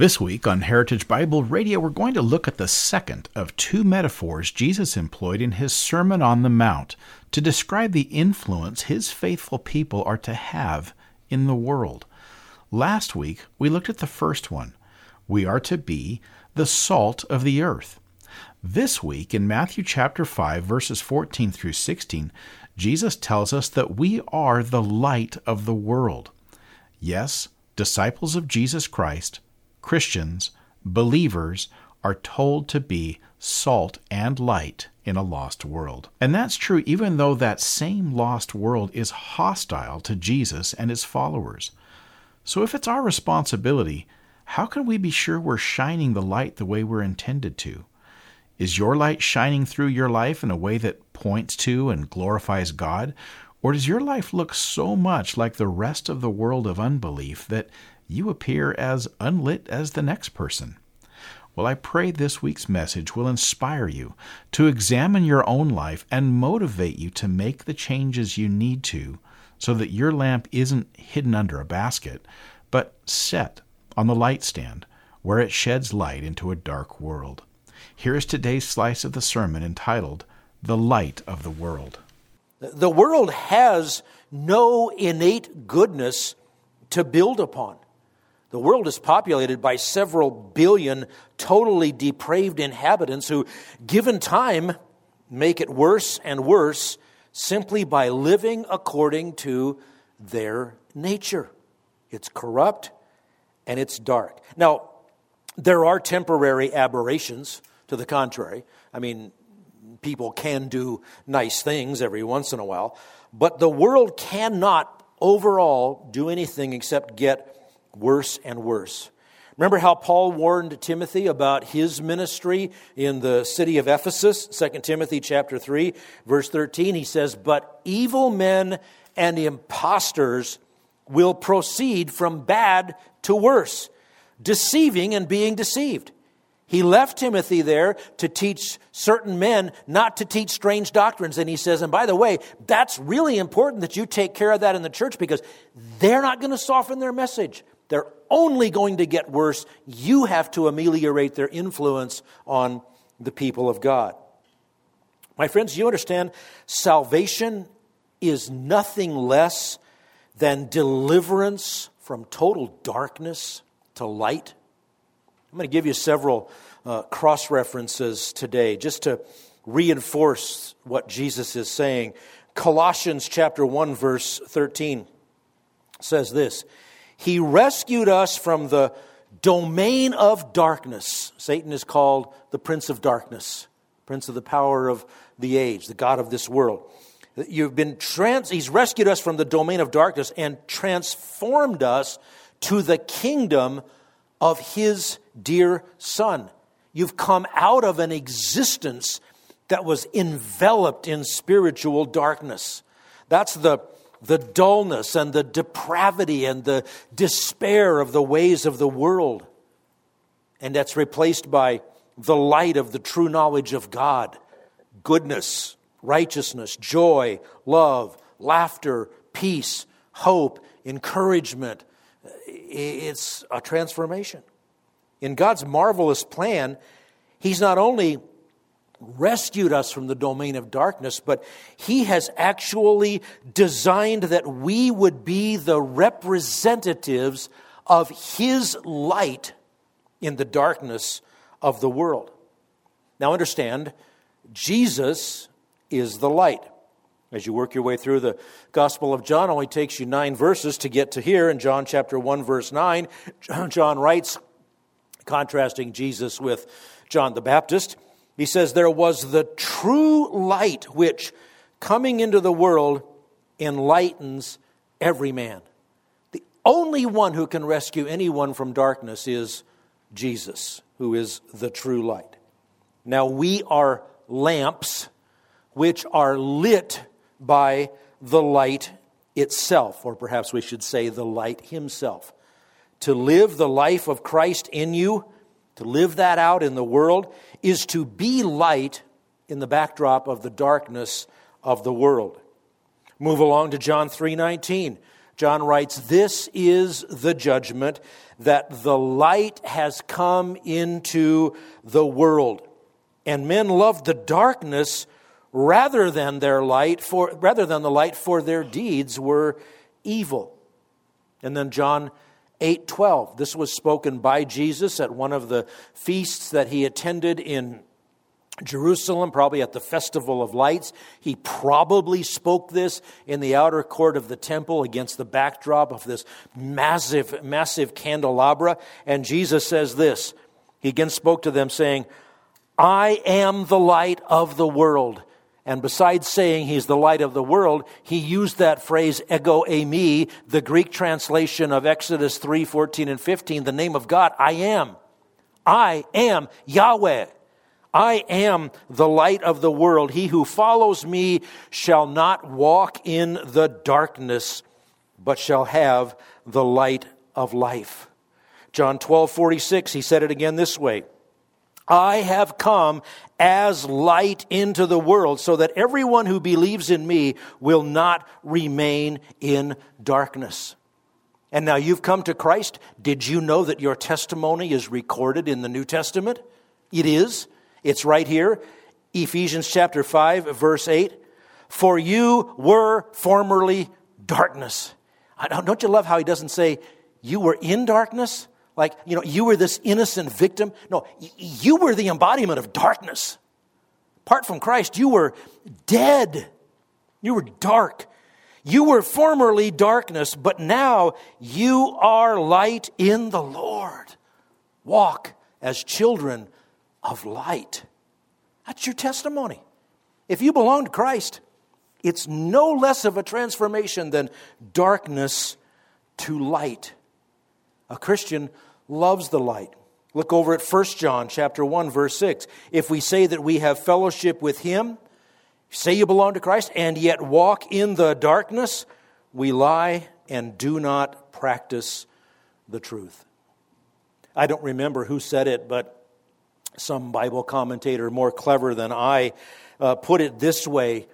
This week on Heritage Bible Radio, we're going to look at the second of two metaphors Jesus employed in his Sermon on the Mount to describe the influence his faithful people are to have in the world. Last week, we looked at the first one. We are to be the salt of the earth. This week, in Matthew chapter 5, verses 14 through 16, Jesus tells us that we are the light of the world. Yes, disciples of Jesus Christ Christians, believers, are told to be salt and light in a lost world. And that's true even though that same lost world is hostile to Jesus and his followers. So if it's our responsibility, how can we be sure we're shining the light the way we're intended to? Is your light shining through your life in a way that points to and glorifies God? Or does your life look so much like the rest of the world of unbelief that you appear as unlit as the next person. Well, I pray this week's message will inspire you to examine your own life and motivate you to make the changes you need to so that your lamp isn't hidden under a basket, but set on the light stand where it sheds light into a dark world. Here is today's slice of the sermon entitled The Light of the World. The world has no innate goodness to build upon. The world is populated by several billion totally depraved inhabitants who, given time, make it worse and worse simply by living according to their nature. It's corrupt and it's dark. Now, there are temporary aberrations to the contrary. I mean, people can do nice things every once in a while, but the world cannot overall do anything except get worse and worse. Remember how Paul warned Timothy about his ministry in the city of Ephesus, 2 Timothy chapter 3, verse 13. He says, "But evil men and impostors will proceed from bad to worse, deceiving and being deceived." He left Timothy there to teach certain men not to teach strange doctrines. And he says, and by the way, that's really important that you take care of that in the church because they're not going to soften their message. They're only going to get worse. You have to ameliorate their influence on the people of God. My friends, you understand salvation is nothing less than deliverance from total darkness to light. I'm going to give you several uh, cross references today just to reinforce what Jesus is saying. Colossians chapter 1 verse 13 says this he rescued us from the domain of darkness. Satan is called the prince of darkness, prince of the power of the age, the God of this world. You've been trans, he's rescued us from the domain of darkness and transformed us to the kingdom of his dear son. You've come out of an existence that was enveloped in spiritual darkness. That's the the dullness and the depravity and the despair of the ways of the world. And that's replaced by the light of the true knowledge of God goodness, righteousness, joy, love, laughter, peace, hope, encouragement. It's a transformation. In God's marvelous plan, He's not only rescued us from the domain of darkness, but He has actually designed that we would be the representatives of His light in the darkness of the world. Now, understand, Jesus is the light. As you work your way through the Gospel of John, only takes you nine verses to get to here. In John chapter 1, verse 9, John writes, contrasting Jesus with John the Baptist. He says, There was the true light which, coming into the world, enlightens every man. The only one who can rescue anyone from darkness is Jesus, who is the true light. Now we are lamps which are lit by the light itself, or perhaps we should say the light himself. To live the life of Christ in you, to live that out in the world, is to be light in the backdrop of the darkness of the world. Move along to John 3:19. John writes, "This is the judgment that the light has come into the world, and men loved the darkness rather than their light for rather than the light for their deeds were evil." And then John 8:12. This was spoken by Jesus at one of the feasts that he attended in Jerusalem, probably at the Festival of Lights. He probably spoke this in the outer court of the temple against the backdrop of this massive, massive candelabra. And Jesus says this. He again spoke to them, saying, I am the light of the world. And besides saying he's the light of the world, he used that phrase ego eimi, the Greek translation of Exodus 3 14 and 15, the name of God, I am. I am Yahweh. I am the light of the world. He who follows me shall not walk in the darkness, but shall have the light of life. John 12, 46, he said it again this way I have come as light into the world so that everyone who believes in me will not remain in darkness. And now you've come to Christ. Did you know that your testimony is recorded in the New Testament? It is. It's right here, Ephesians chapter 5, verse 8. For you were formerly darkness. Don't you love how he doesn't say, you were in darkness? Like, you know, you were this innocent victim. No, you were the embodiment of darkness. Apart from Christ, you were dead. You were dark. You were formerly darkness, but now you are light in the Lord. Walk as children of light. That's your testimony. If you belong to Christ, it's no less of a transformation than darkness to light. A Christian loves the light. Look over at 1 John chapter 1 verse 6. If we say that we have fellowship with him, say you belong to Christ and yet walk in the darkness, we lie and do not practice the truth. I don't remember who said it, but some Bible commentator more clever than I uh, put it this way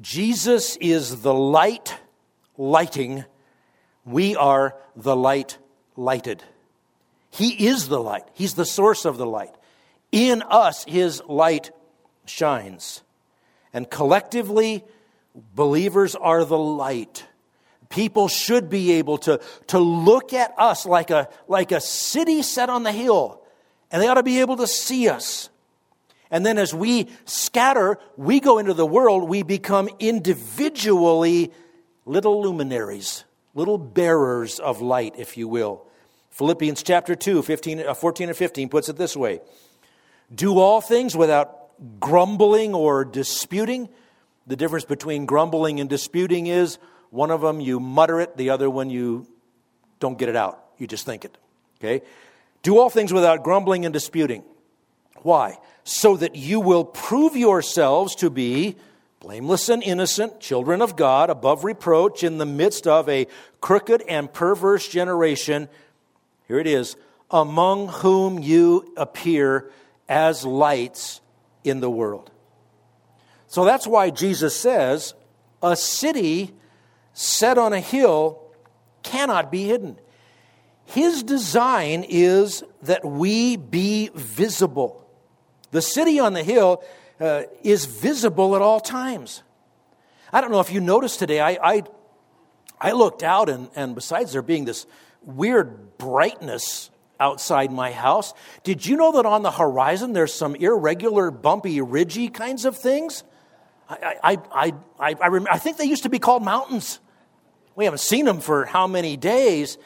Jesus is the light lighting, we are the light lighted. He is the light, He's the source of the light. In us, His light shines. And collectively, believers are the light. People should be able to, to look at us like a, like a city set on the hill and they ought to be able to see us. And then as we scatter, we go into the world, we become individually little luminaries, little bearers of light, if you will. Philippians chapter 2, 15, uh, 14 and 15 puts it this way Do all things without grumbling or disputing. The difference between grumbling and disputing is one of them you mutter it, the other one you don't get it out. You just think it. Okay? Do all things without grumbling and disputing. Why? So that you will prove yourselves to be blameless and innocent, children of God, above reproach, in the midst of a crooked and perverse generation. Here it is among whom you appear as lights in the world. So that's why Jesus says a city set on a hill cannot be hidden. His design is that we be visible. The city on the hill uh, is visible at all times. I don't know if you noticed today, I, I, I looked out, and, and besides there being this weird brightness outside my house, did you know that on the horizon there's some irregular, bumpy, ridgy kinds of things? I, I, I, I, I, I think they used to be called mountains. We haven't seen them for how many days.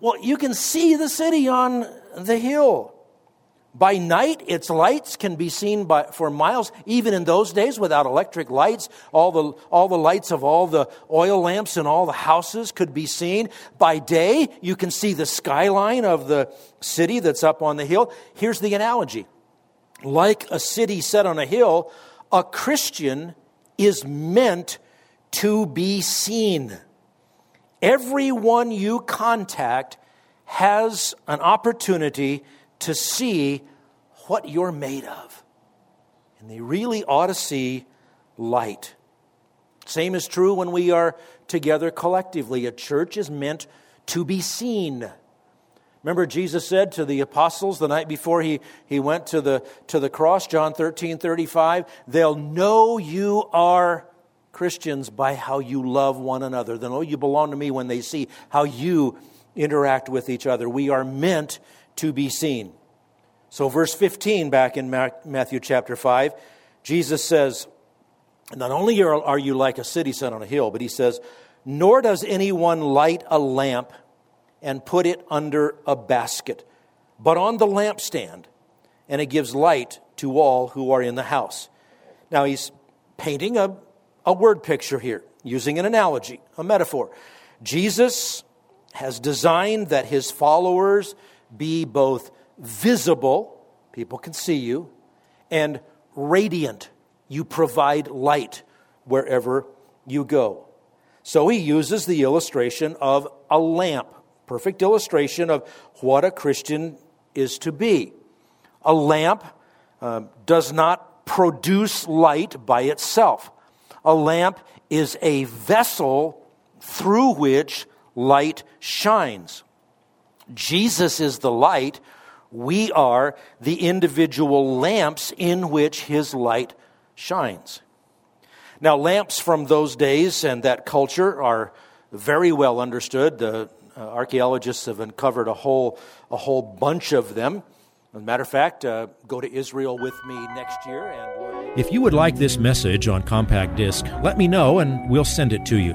Well, you can see the city on the hill. By night, its lights can be seen by, for miles. Even in those days, without electric lights, all the, all the lights of all the oil lamps in all the houses could be seen. By day, you can see the skyline of the city that's up on the hill. Here's the analogy like a city set on a hill, a Christian is meant to be seen. Everyone you contact has an opportunity to see what you're made of. And they really ought to see light. Same is true when we are together collectively. A church is meant to be seen. Remember, Jesus said to the apostles the night before he, he went to the, to the cross, John 13 35, they'll know you are Christians by how you love one another. They'll know you belong to me when they see how you interact with each other. We are meant to be seen. So, verse 15 back in Matthew chapter 5, Jesus says, Not only are you like a city set on a hill, but he says, Nor does anyone light a lamp and put it under a basket, but on the lampstand, and it gives light to all who are in the house. Now he's painting a, a word picture here, using an analogy, a metaphor. Jesus has designed that his followers be both visible, people can see you, and radiant. You provide light wherever you go. So he uses the illustration of a lamp perfect illustration of what a Christian is to be. A lamp uh, does not produce light by itself, a lamp is a vessel through which light shines. Jesus is the light. We are the individual lamps in which his light shines. Now, lamps from those days and that culture are very well understood. The uh, archaeologists have uncovered a whole, a whole bunch of them. As a matter of fact, uh, go to Israel with me next year. And if you would like this message on compact disc, let me know and we'll send it to you.